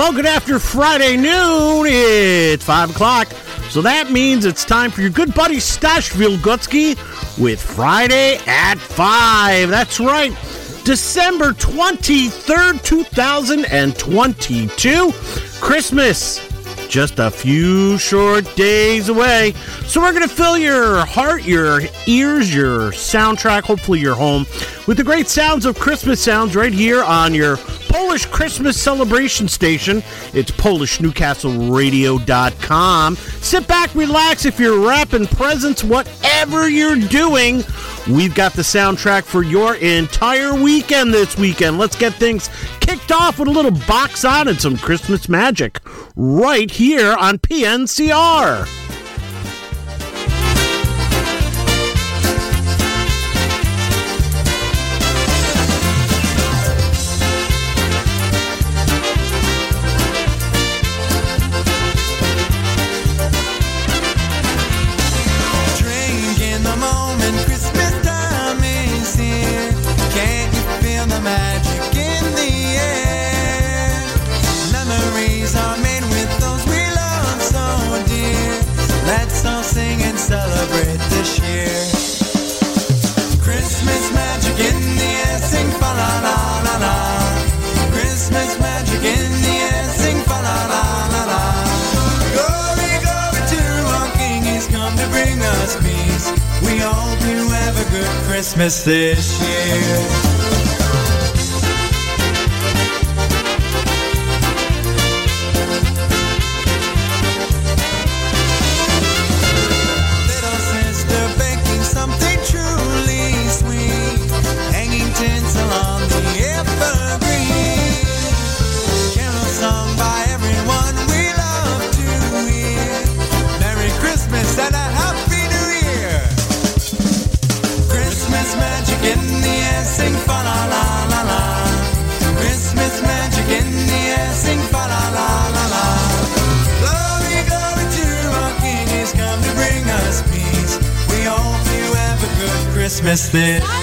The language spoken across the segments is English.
Well, good after Friday noon. It's 5 o'clock. So that means it's time for your good buddy Stash Wilgocki with Friday at 5. That's right. December 23rd, 2022. Christmas just a few short days away. So we're going to fill your heart, your ears, your soundtrack, hopefully your home, with the great sounds of Christmas sounds right here on your Polish Christmas celebration station. It's PolishNewcastleRadio.com. Sit back, relax if you're wrapping presents, whatever you're doing. We've got the soundtrack for your entire weekend this weekend. Let's get things kicked off with a little box on and some Christmas magic right here on PNCR. Christmas this year. Christmas this.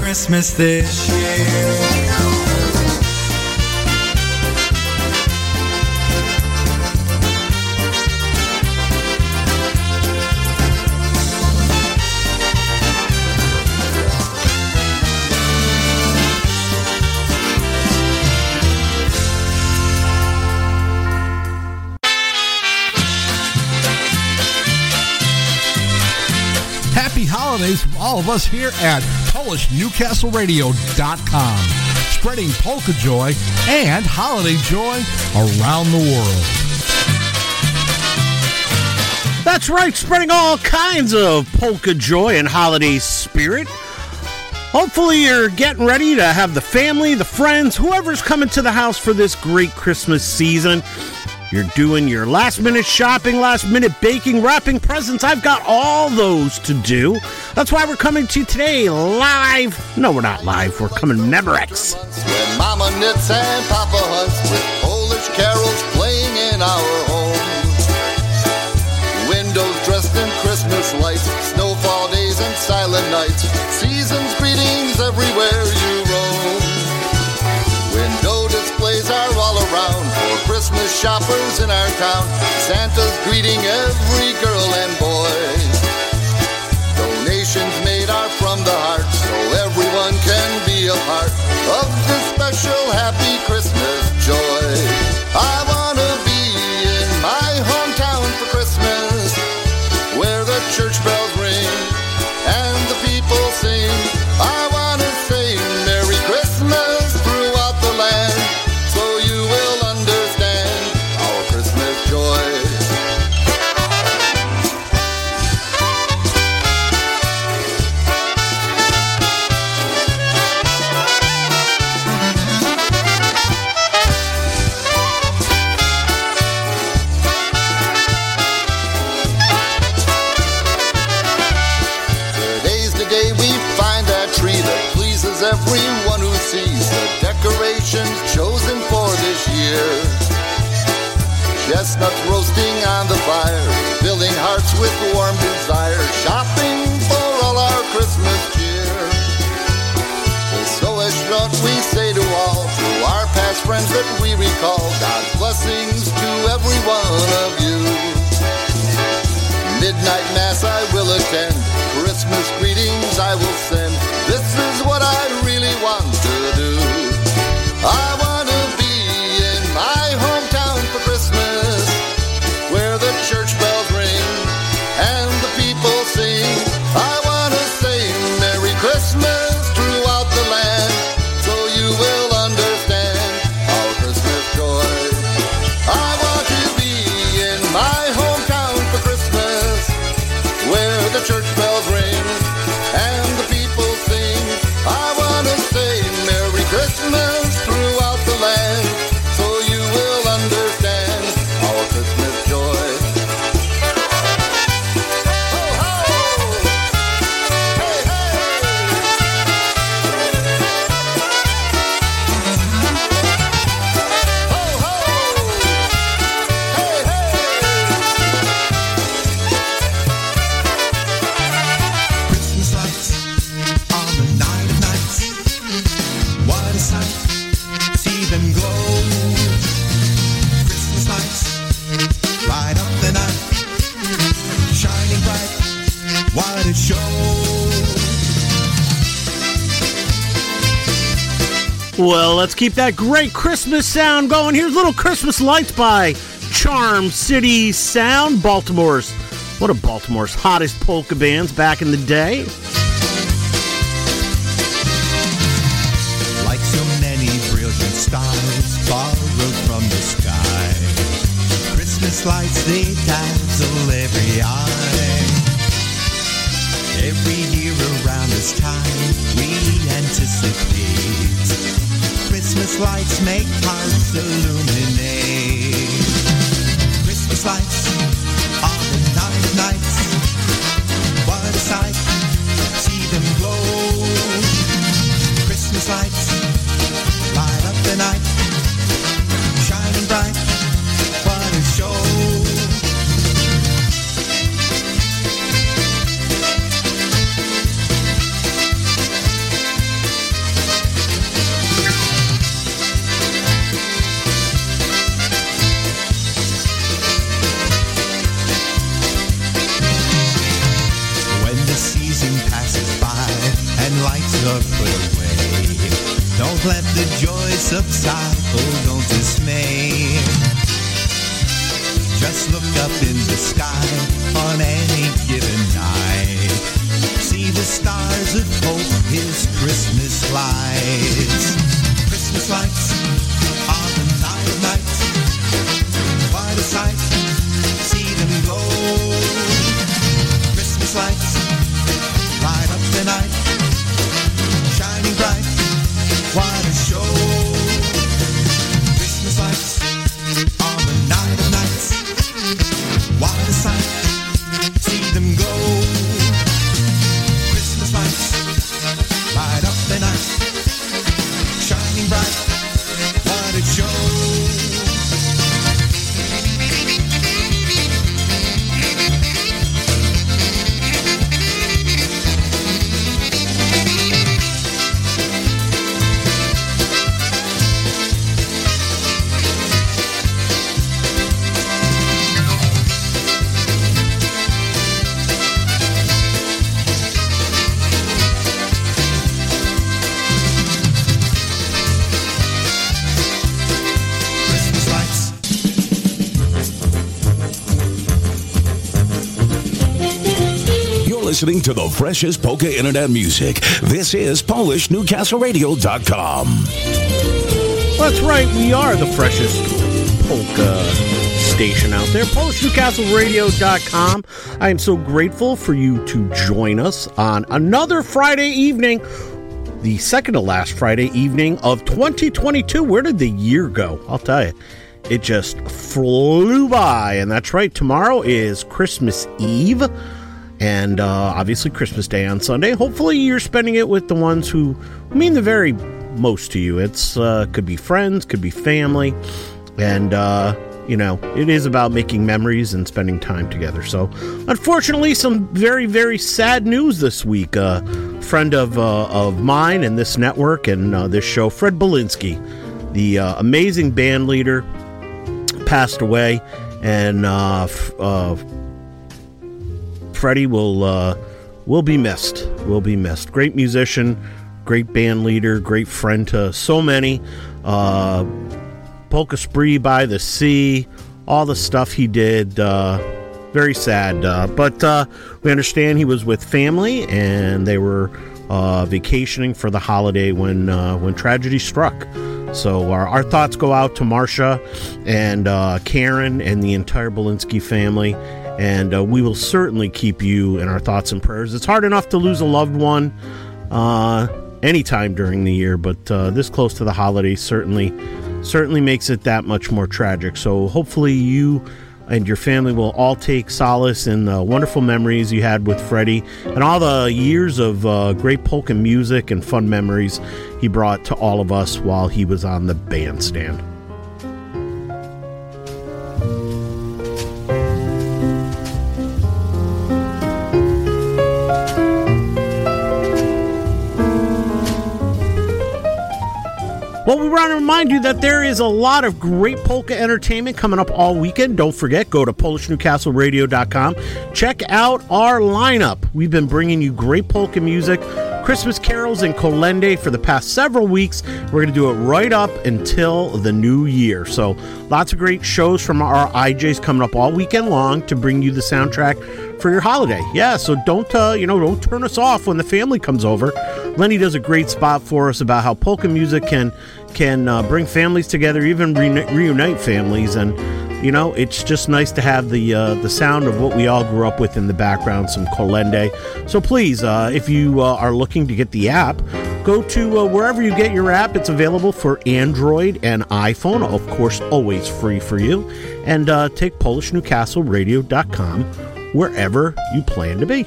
Christmas this year. Of us here at PolishNewcastleRadio.com, spreading polka joy and holiday joy around the world. That's right, spreading all kinds of polka joy and holiday spirit. Hopefully, you're getting ready to have the family, the friends, whoever's coming to the house for this great Christmas season. You're doing your last minute shopping, last minute baking, wrapping presents. I've got all those to do. That's why we're coming to you today live. No, we're not live. We're coming Memorex. When Mama knits and Papa hunts with Polish carols playing in our home. Windows dressed in Christmas lights, snowfall days and silent nights. Season's greetings everywhere shoppers in our town. Santa's greeting every girl and boy Donations made are from the heart, so everyone can be a part of the special happy Christmas joy. Chestnuts roasting on the fire, filling hearts with warm desire, shopping for all our Christmas cheer. So as what we say to all, to our past friends that we recall, God's blessings to every one of you. Midnight Mass I will attend, Christmas greetings I will send. Let's keep that great Christmas sound going. Here's Little Christmas Lights by Charm City Sound, Baltimore's one of Baltimore's hottest polka bands back in the day. Like so many brilliant stars borrowed from the sky. Christmas lights, they dazzle every eye. Every year around this time, we anticipate. Christmas lights make hearts illuminate. Christmas lights on the night nights. What a sight, see them glow. Christmas lights subside, listening to the freshest polka internet music. This is PolishNewcastleRadio.com. That's right, we are the freshest polka station out there. PolishNewcastleRadio.com. I am so grateful for you to join us on another Friday evening, the second to last Friday evening of 2022. Where did the year go? I'll tell you. It just flew by. And that's right, tomorrow is Christmas Eve and uh, obviously Christmas Day on Sunday. Hopefully, you're spending it with the ones who mean the very most to you. It's uh, could be friends, could be family, and uh, you know it is about making memories and spending time together. So, unfortunately, some very very sad news this week. A friend of uh, of mine and this network and uh, this show, Fred Belinsky, the uh, amazing band leader, passed away, and f- Freddie will uh, will be missed. Will be missed. Great musician, great band leader, great friend to so many. Uh, Polka Spree by the Sea, all the stuff he did. Uh, very sad, uh, but uh, we understand he was with family and they were uh, vacationing for the holiday when uh, when tragedy struck. So our, our thoughts go out to Marcia and uh, Karen and the entire Belinsky family, and uh, we will certainly keep you in our thoughts and prayers. It's hard enough to lose a loved one uh, anytime during the year, but uh, this close to the holiday certainly certainly makes it that much more tragic. So hopefully you and your family will all take solace in the wonderful memories you had with Freddie and all the years of uh, great polka music and fun memories he brought to all of us while he was on the bandstand. Well, we want to remind you that there is a lot of great polka entertainment coming up all weekend. Don't forget, go to PolishNewcastleRadio.com. Check out our lineup. We've been bringing you great polka music, Christmas carols, and kolende for the past several weeks. We're going to do it right up until the new year. So, lots of great shows from our IJs coming up all weekend long to bring you the soundtrack for your holiday. Yeah, so don't uh, you know don't turn us off when the family comes over. Lenny does a great spot for us about how polka music can can uh, bring families together, even re- reunite families, and you know it's just nice to have the uh, the sound of what we all grew up with in the background, some kolende. So please, uh, if you uh, are looking to get the app, go to uh, wherever you get your app. It's available for Android and iPhone, of course, always free for you. And uh, take PolishNewcastleRadio.com wherever you plan to be.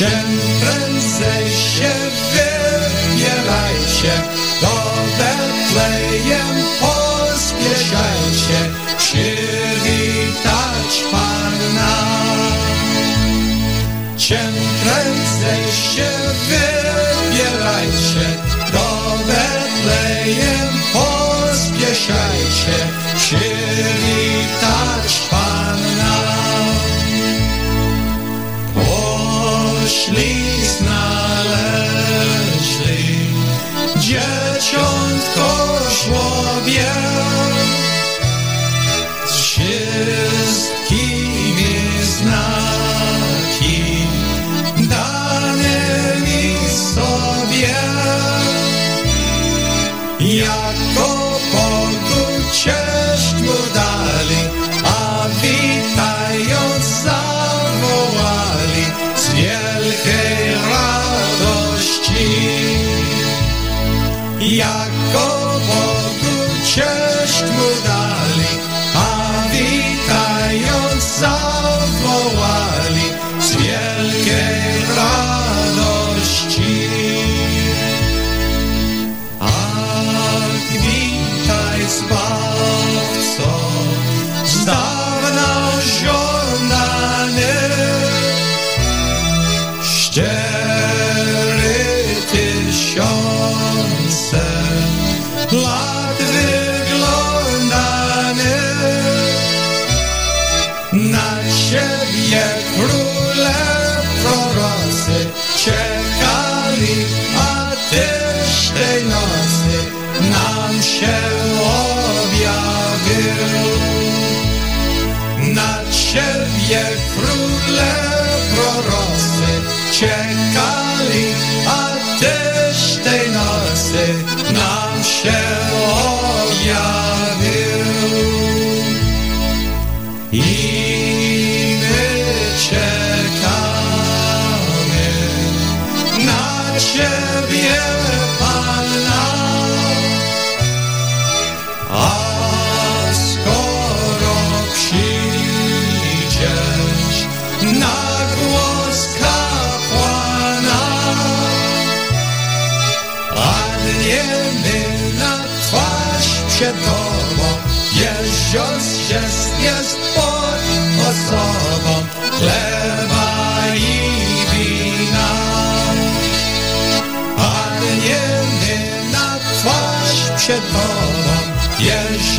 Się wybierajcie, do Betlejem pospieszajcie, przywitać Pana. Prędzej się wybierajcie, do Betlejem pospieszajcie, przywitać Poszli znaleźli dzieciątko żłobie z wszystkimi znaki danymi sobie. Jako Bogu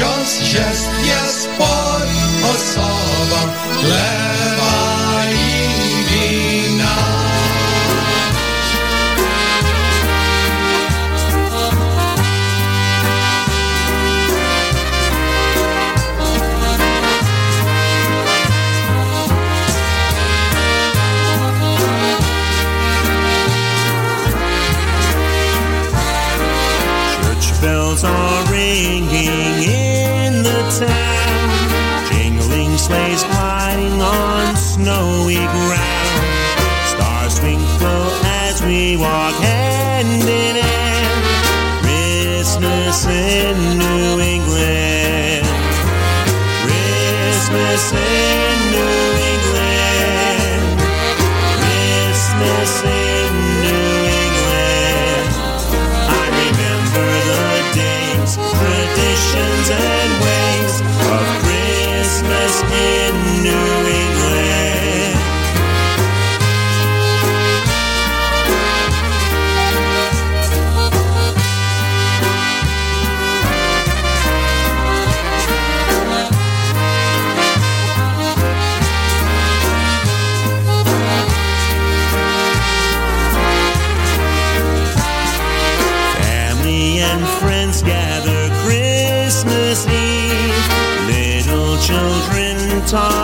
Jezus jest, jest pod osobą chleba Christmas children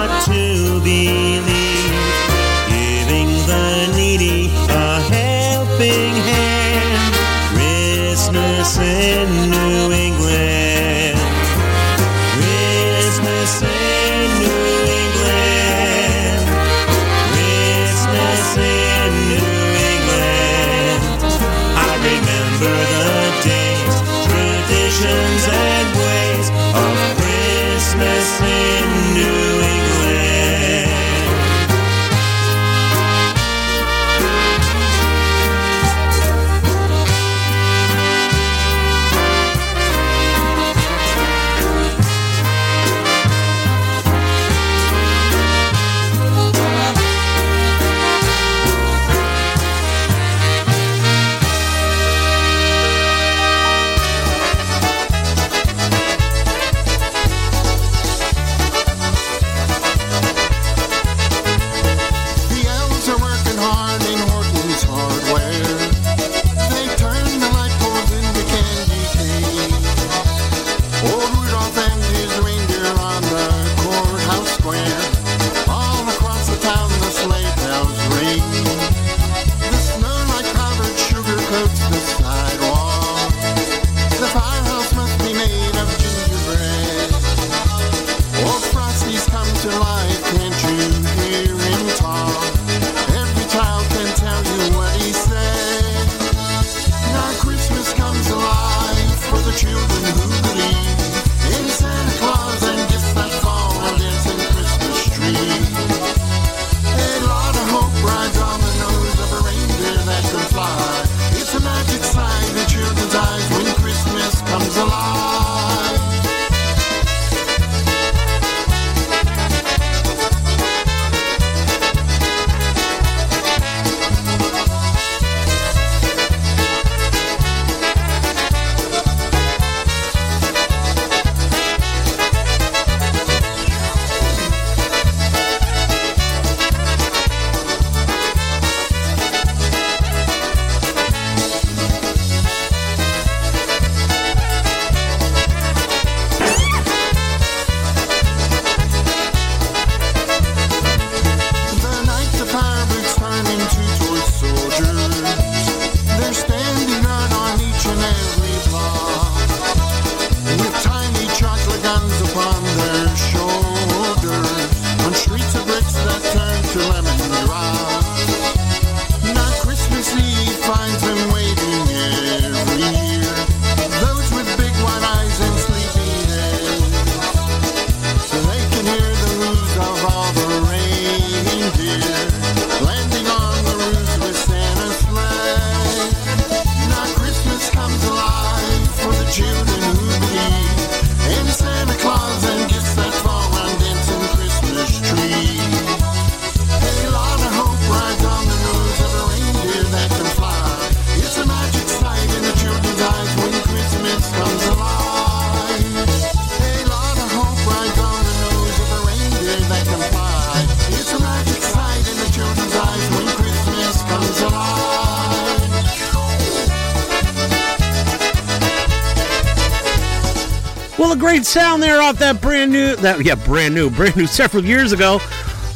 off that brand new, that yeah, brand new, brand new several years ago.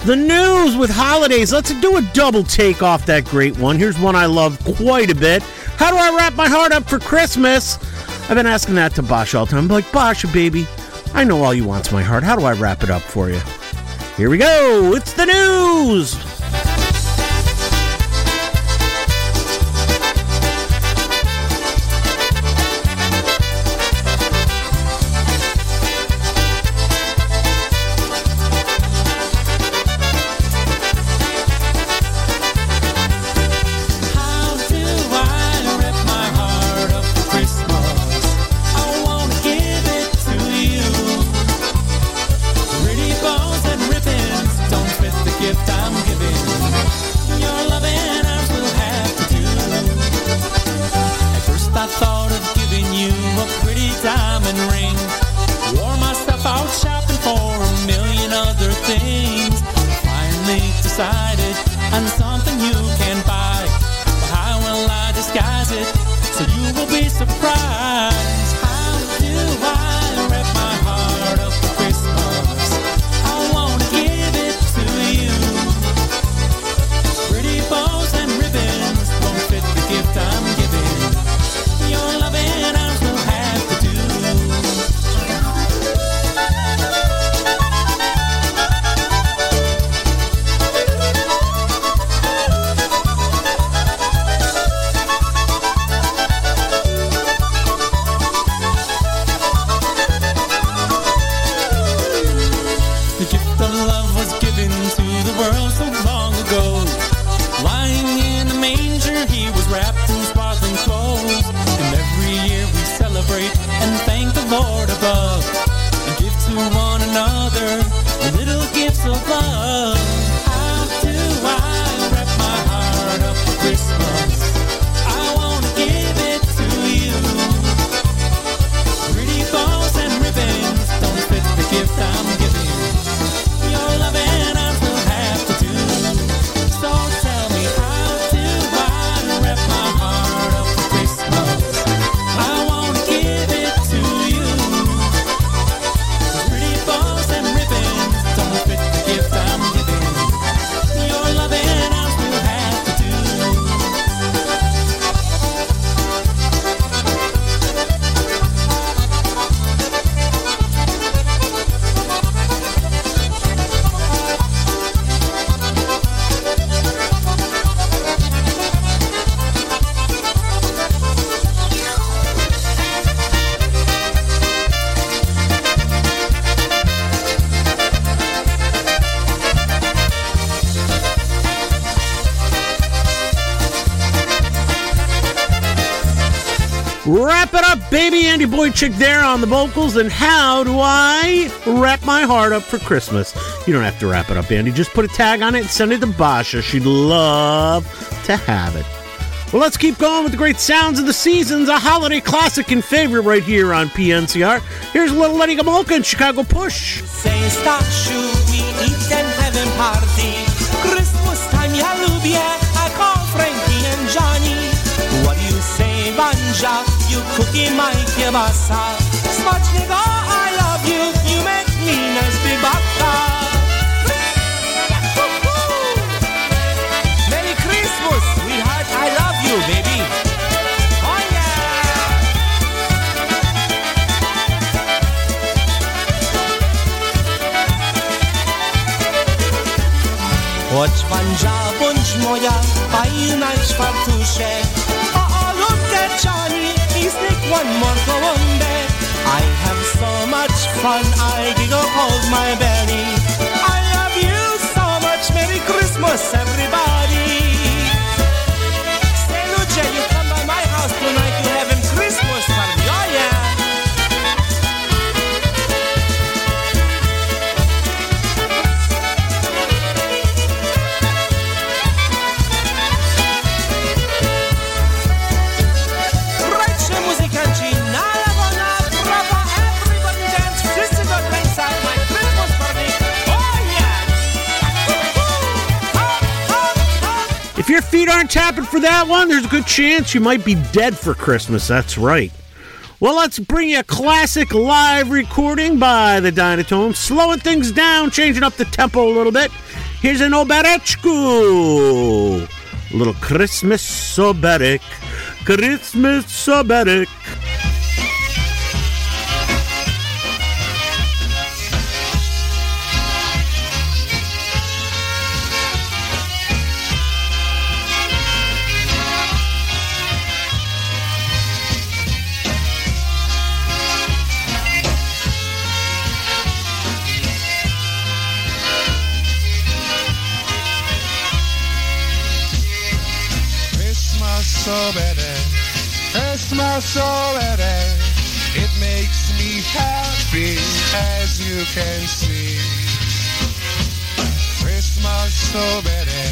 The news with holidays. Let's do a double take off that great one. Here's one I love quite a bit. How do I wrap my heart up for Christmas? I've been asking that to Bosch all the time. I'm like, Bosch, baby, I know all you want's my heart. How do I wrap it up for you? Here we go. It's the news. Boychik there on the vocals. And how do I wrap my heart up for Christmas? You don't have to wrap it up, Andy. Just put a tag on it and send it to Basha. She'd love to have it. Well, let's keep going with the great sounds of the seasons. A holiday classic and favorite right here on PNCR. Here's a little Lenny Gomulka and Chicago Push. Say start shoot we eat and having party say Banja You cookie my kielbasa. Smacznego I love you You make me nice bibaka. Merry Christmas sweetheart I love you baby. Oh yeah. Chodź Banja, bądź moja fajna czwartusze Johnny, he's one more go on there I have so much fun, I giggle hold my belly. I love you so much, Merry Christmas your feet aren't tapping for that one, there's a good chance you might be dead for Christmas. That's right. Well, let's bring you a classic live recording by the Dynatones, slowing things down, changing up the tempo a little bit. Here's an oberechku. Little Christmas soberek. Christmas soberek. You can see. Christmas so better,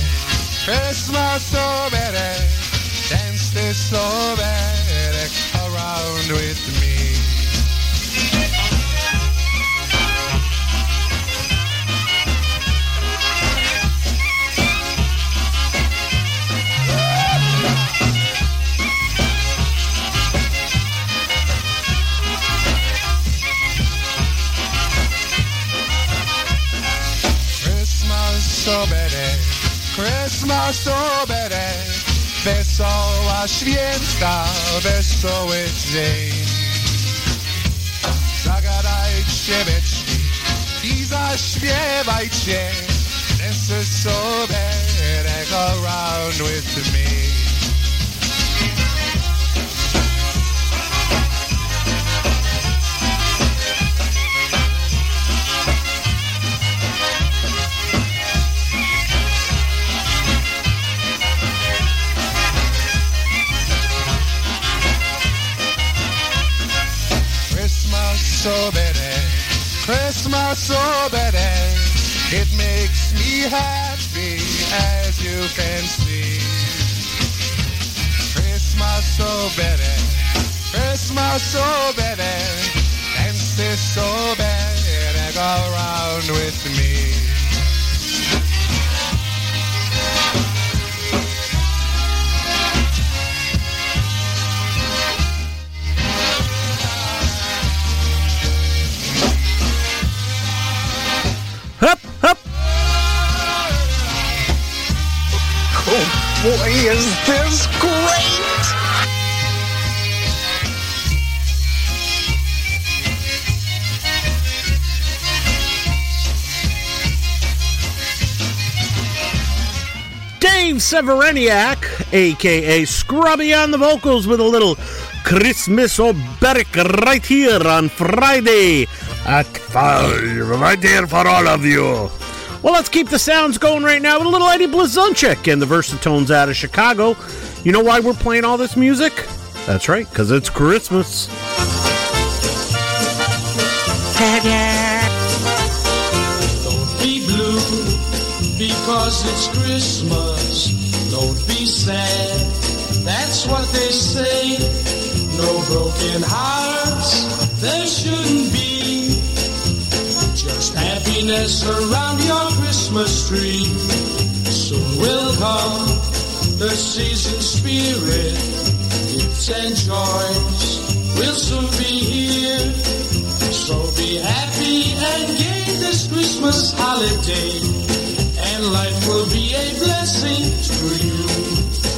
Christmas so better. Dance this so better around with me. Christmas so better. Wesoła święta, wesoły dzień. Zagadajcie beczki i zaśpiewajcie. Dance is so better, go around with me. Christmas so better. It makes me happy as you can see. Christmas so better, Christmas so better. Dance this so better, go around with me. Severeniak, aka Scrubby on the vocals, with a little Christmas Oberek right here on Friday at 5, right here for all of you. Well, let's keep the sounds going right now with a little Eddie Blazonczyk and the Versatones out of Chicago. You know why we're playing all this music? That's right, because it's Christmas. Don't be blue because it's Christmas. Don't be sad. That's what they say. No broken hearts. There shouldn't be. Just happiness around your Christmas tree. Soon will come the season spirit. Gifts and joys will soon be here. So be happy and gay this Christmas holiday, and life will be a blessing to you.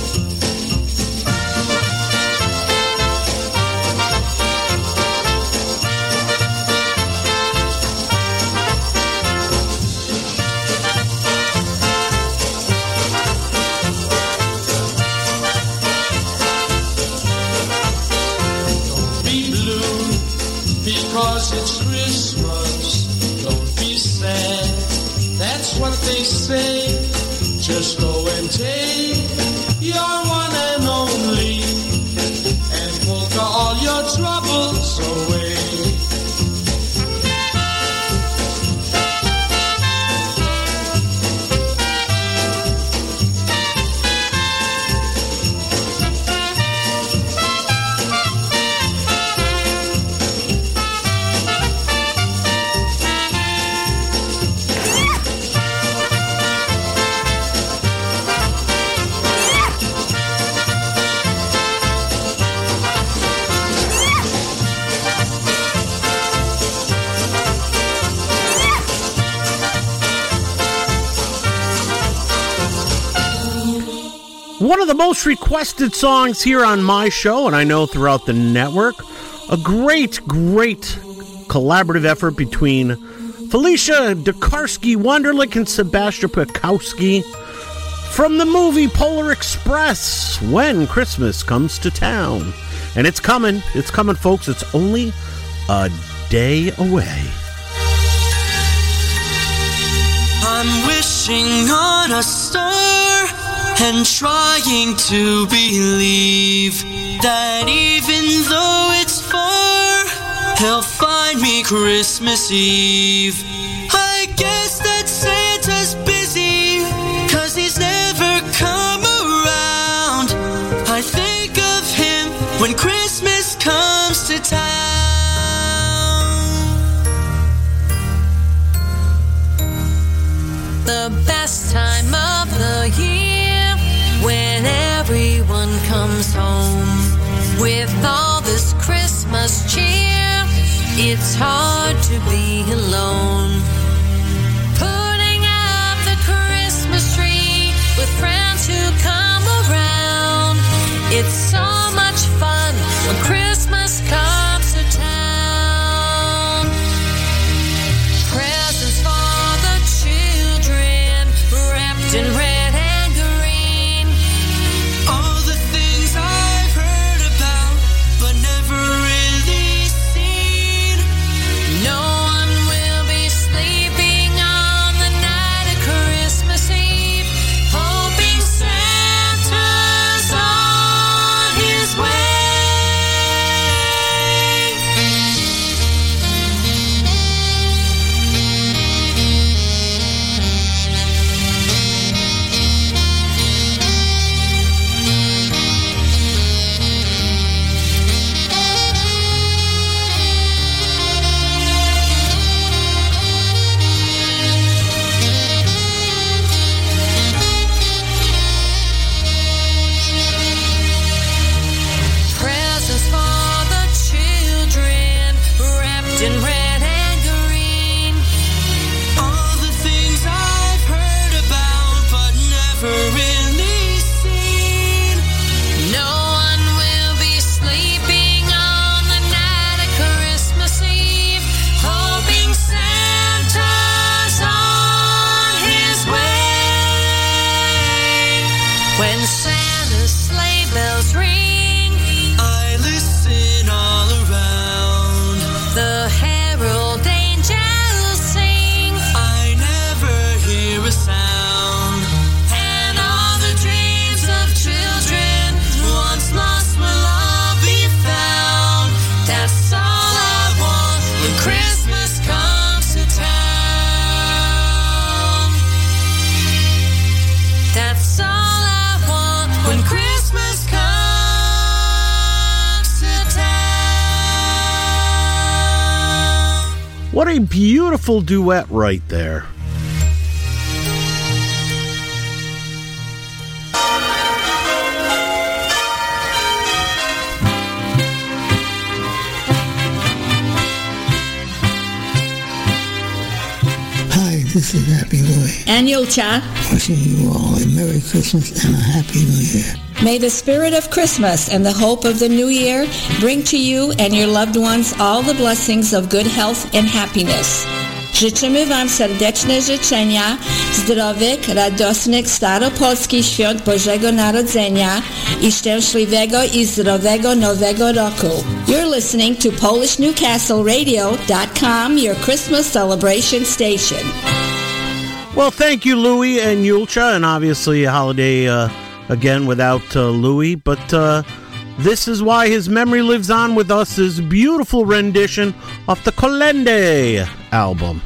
One of the most requested songs here on my show, and I know throughout the network. A great, great collaborative effort between Felicia Dekarsky Wunderlich and Sebastian Pekowski from the movie Polar Express When Christmas Comes to Town. And it's coming. It's coming, folks. It's only a day away. I'm wishing on a star and trying to believe that even though it's far, he'll find me Christmas Eve. Comes home with all this Christmas cheer. It's hard to be alone. Putting up the Christmas tree with friends who come around. It's so What a beautiful duet right there. Hi, this is Happy Louie. And Yulcha, Wishing you all a Merry Christmas and a Happy New Year. May the spirit of Christmas and the hope of the new year bring to you and your loved ones all the blessings of good health and happiness. Życzymy Wam serdeczne życzenia, zdrowych, radosnych, staropolskich świąt Bożego Narodzenia i szczęśliwego i zdrowego Nowego Roku. You're listening to PolishNewcastleRadio.com, your Christmas celebration station. Well, thank you, Louie and Yulcha, and obviously a holiday uh, again without uh, Louie. But uh, this is why his memory lives on with us. His beautiful rendition of the Kolende album.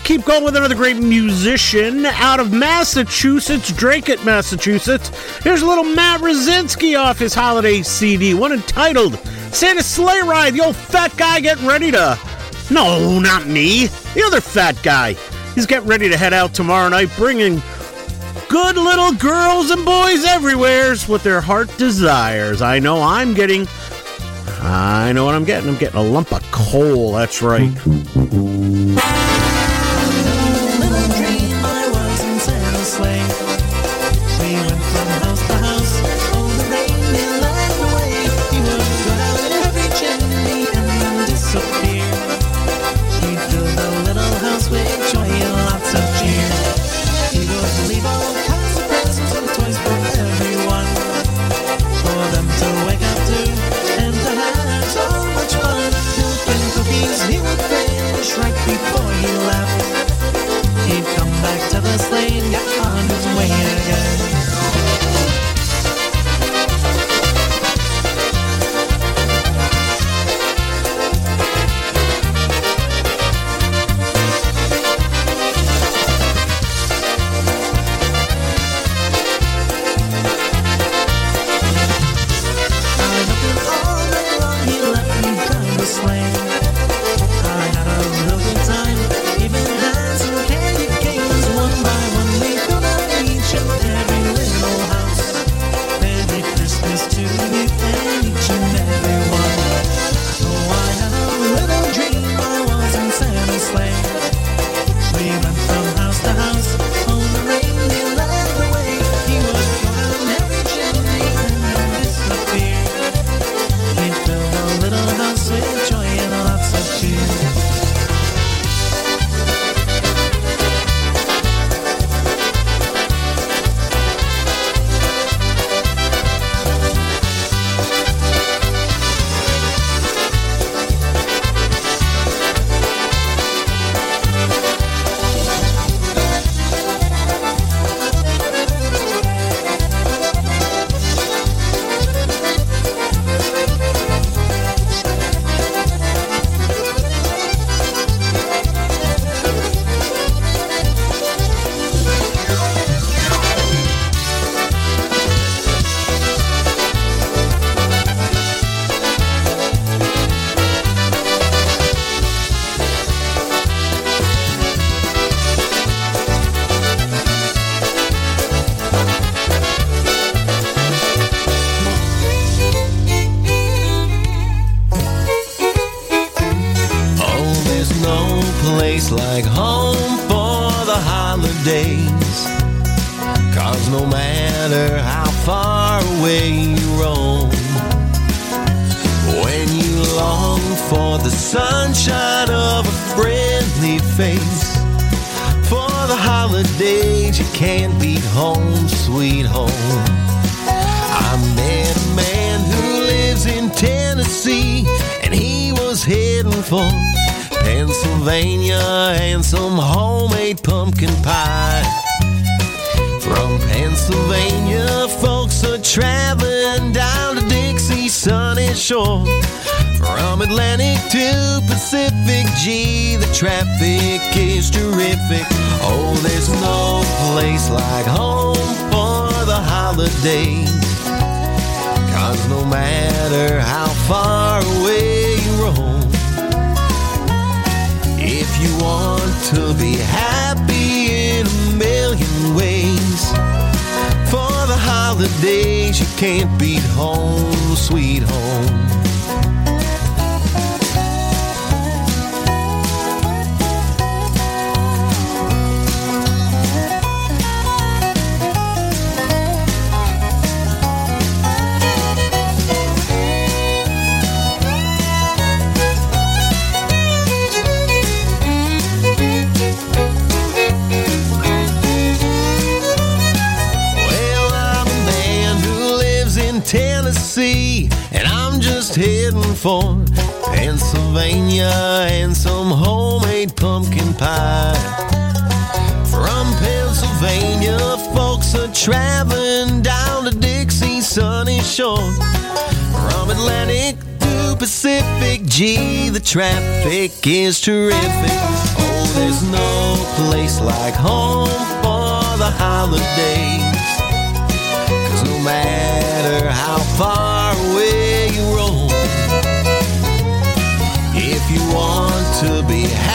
Let's keep going with another great musician out of Massachusetts, Dracut, Massachusetts. Here's a little Matt Rosinski off his holiday CD, one entitled Santa Sleigh Ride. The old fat guy getting ready to. No, not me. The other fat guy. He's getting ready to head out tomorrow night, bringing good little girls and boys everywhere's what their heart desires. I know I'm getting. I know what I'm getting. I'm getting a lump of coal. That's right. To be happy in a million ways, for the holidays you can't beat home, sweet home. for Pennsylvania and some homemade pumpkin pie. From Pennsylvania, folks are traveling down to Dixie's sunny shore. From Atlantic to Pacific, gee, the traffic is terrific. Oh, there's no place like home for the holidays. Cause no matter how far away, to be happy.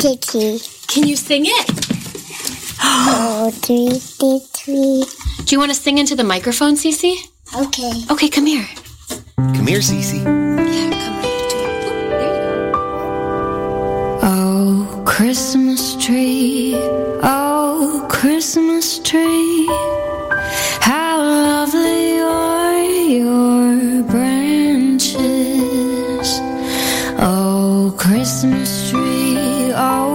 Kitty. Can you sing it? oh, three, three, three. Do you want to sing into the microphone, Cece? Okay. Okay, come here. Come here, Cece. Yeah, come right to Oh, Christmas tree, oh, Christmas tree, how lovely are your branches. Oh, Christmas Oh.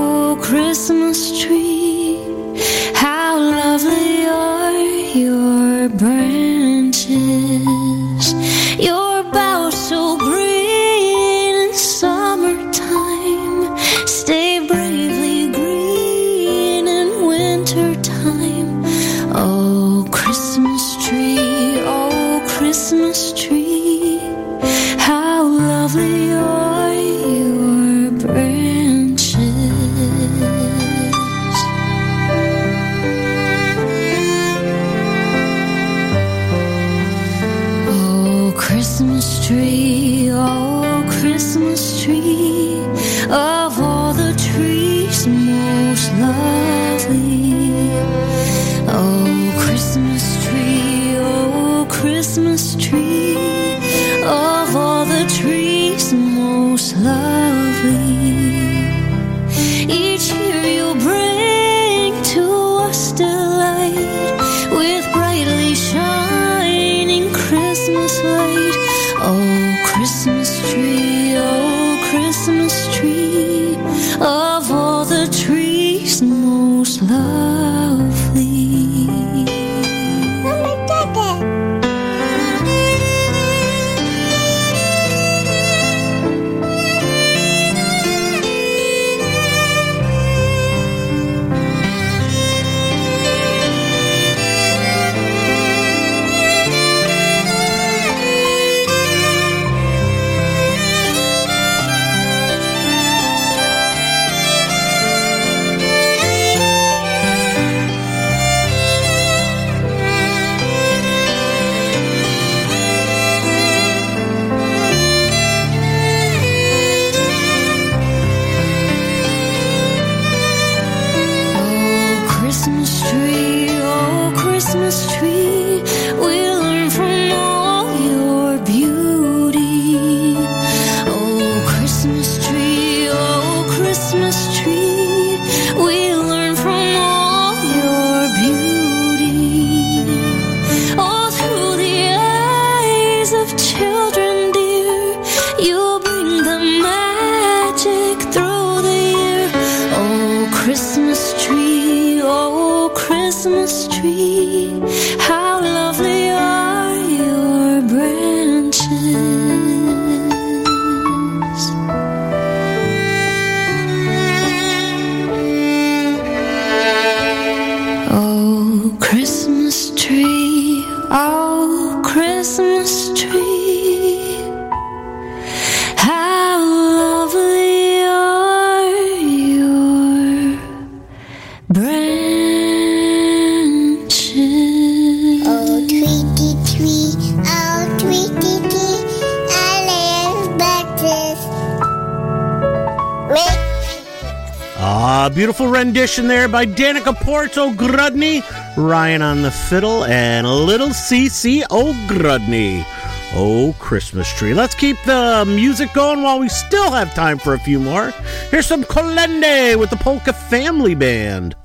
rendition there by Danica Porto Grudney, Ryan on the fiddle, and little CC O'Grudney. Oh, Christmas tree. Let's keep the music going while we still have time for a few more. Here's some Colende with the Polka Family Band.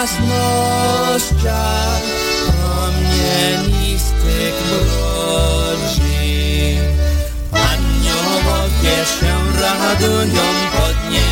jasnościach promienistych brodzi. Aniołowie się radują pod nie.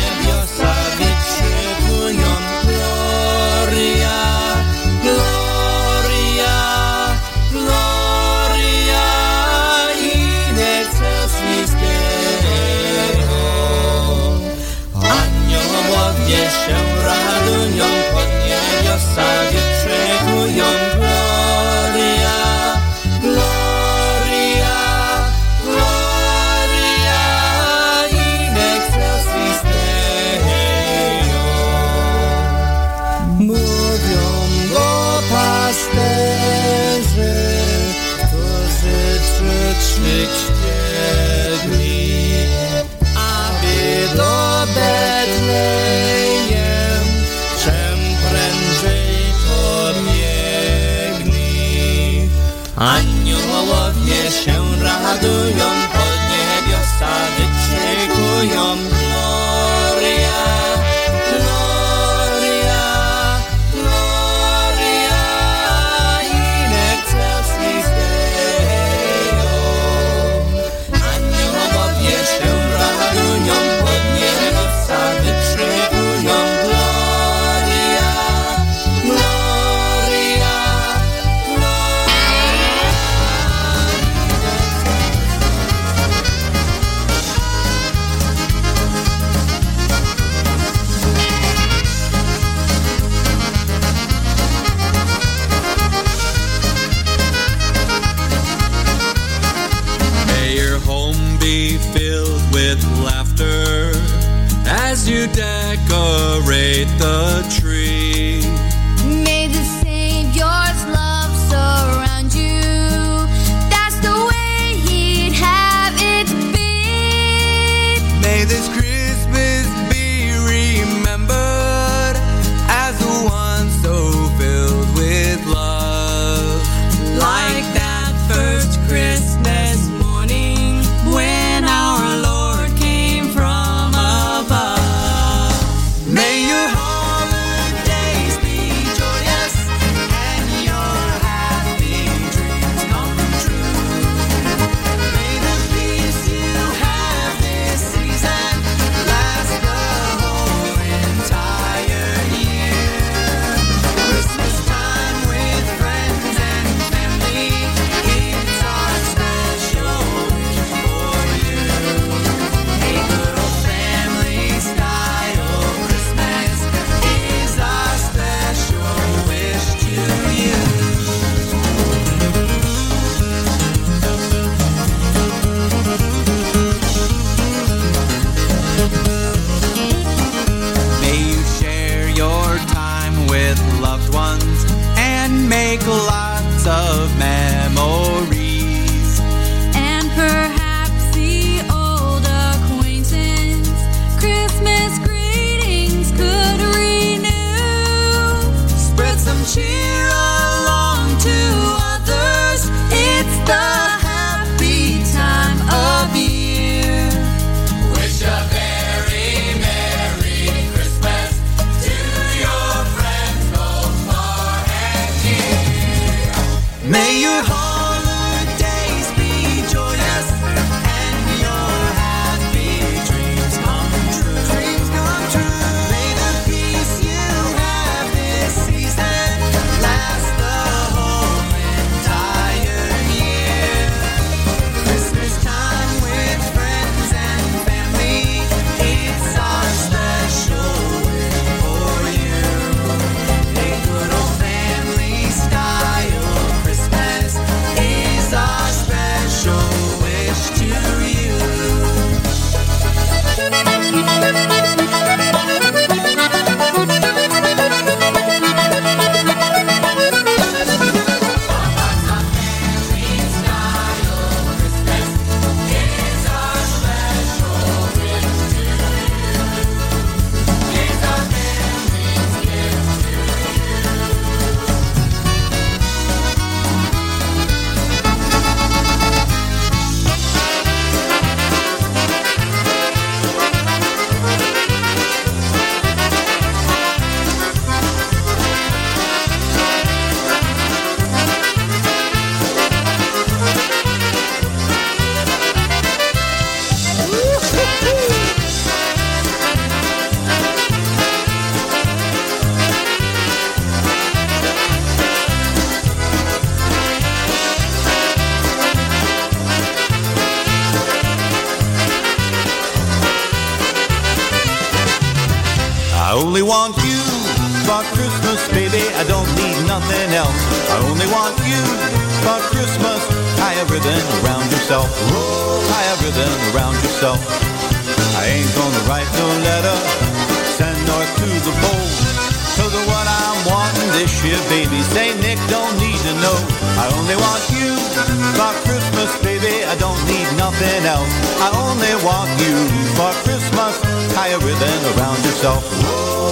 Tie ribbon around yourself.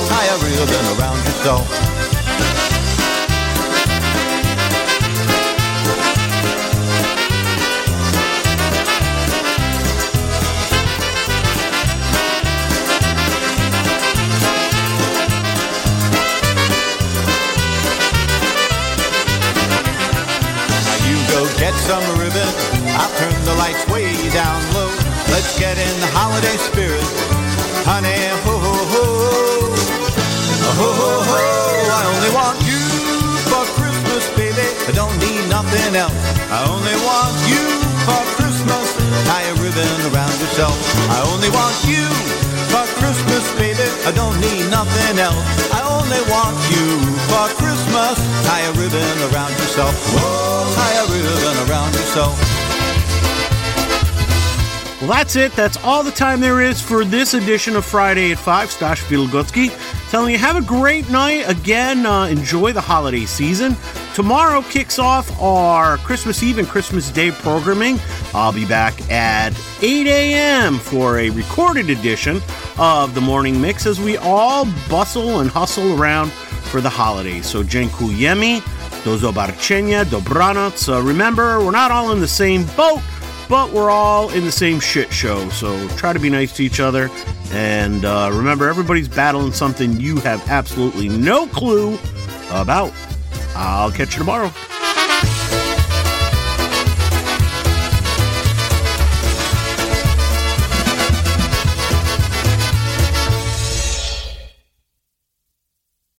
Tie ribbon around yourself. Now you go get some ribbon. I'll turn the lights way down low. Let's get in the holiday spirit. Honey, ho ho ho. Ho ho ho. I only want you for Christmas, baby. I don't need nothing else. I only want you for Christmas. Tie a ribbon around yourself. I only want you for Christmas, baby. I don't need nothing else. I only want you for Christmas. Tie a ribbon around yourself. Whoa, tie a ribbon around yourself. Well, that's it. That's all the time there is for this edition of Friday at 5. Stash Wilgocki telling you have a great night. Again, uh, enjoy the holiday season. Tomorrow kicks off our Christmas Eve and Christmas Day programming. I'll be back at 8 a.m. for a recorded edition of the Morning Mix as we all bustle and hustle around for the holidays. So, dziękujemy, do zobaczenia, dobranoc. Uh, remember, we're not all in the same boat but we're all in the same shit show. So try to be nice to each other. And uh, remember, everybody's battling something you have absolutely no clue about. I'll catch you tomorrow.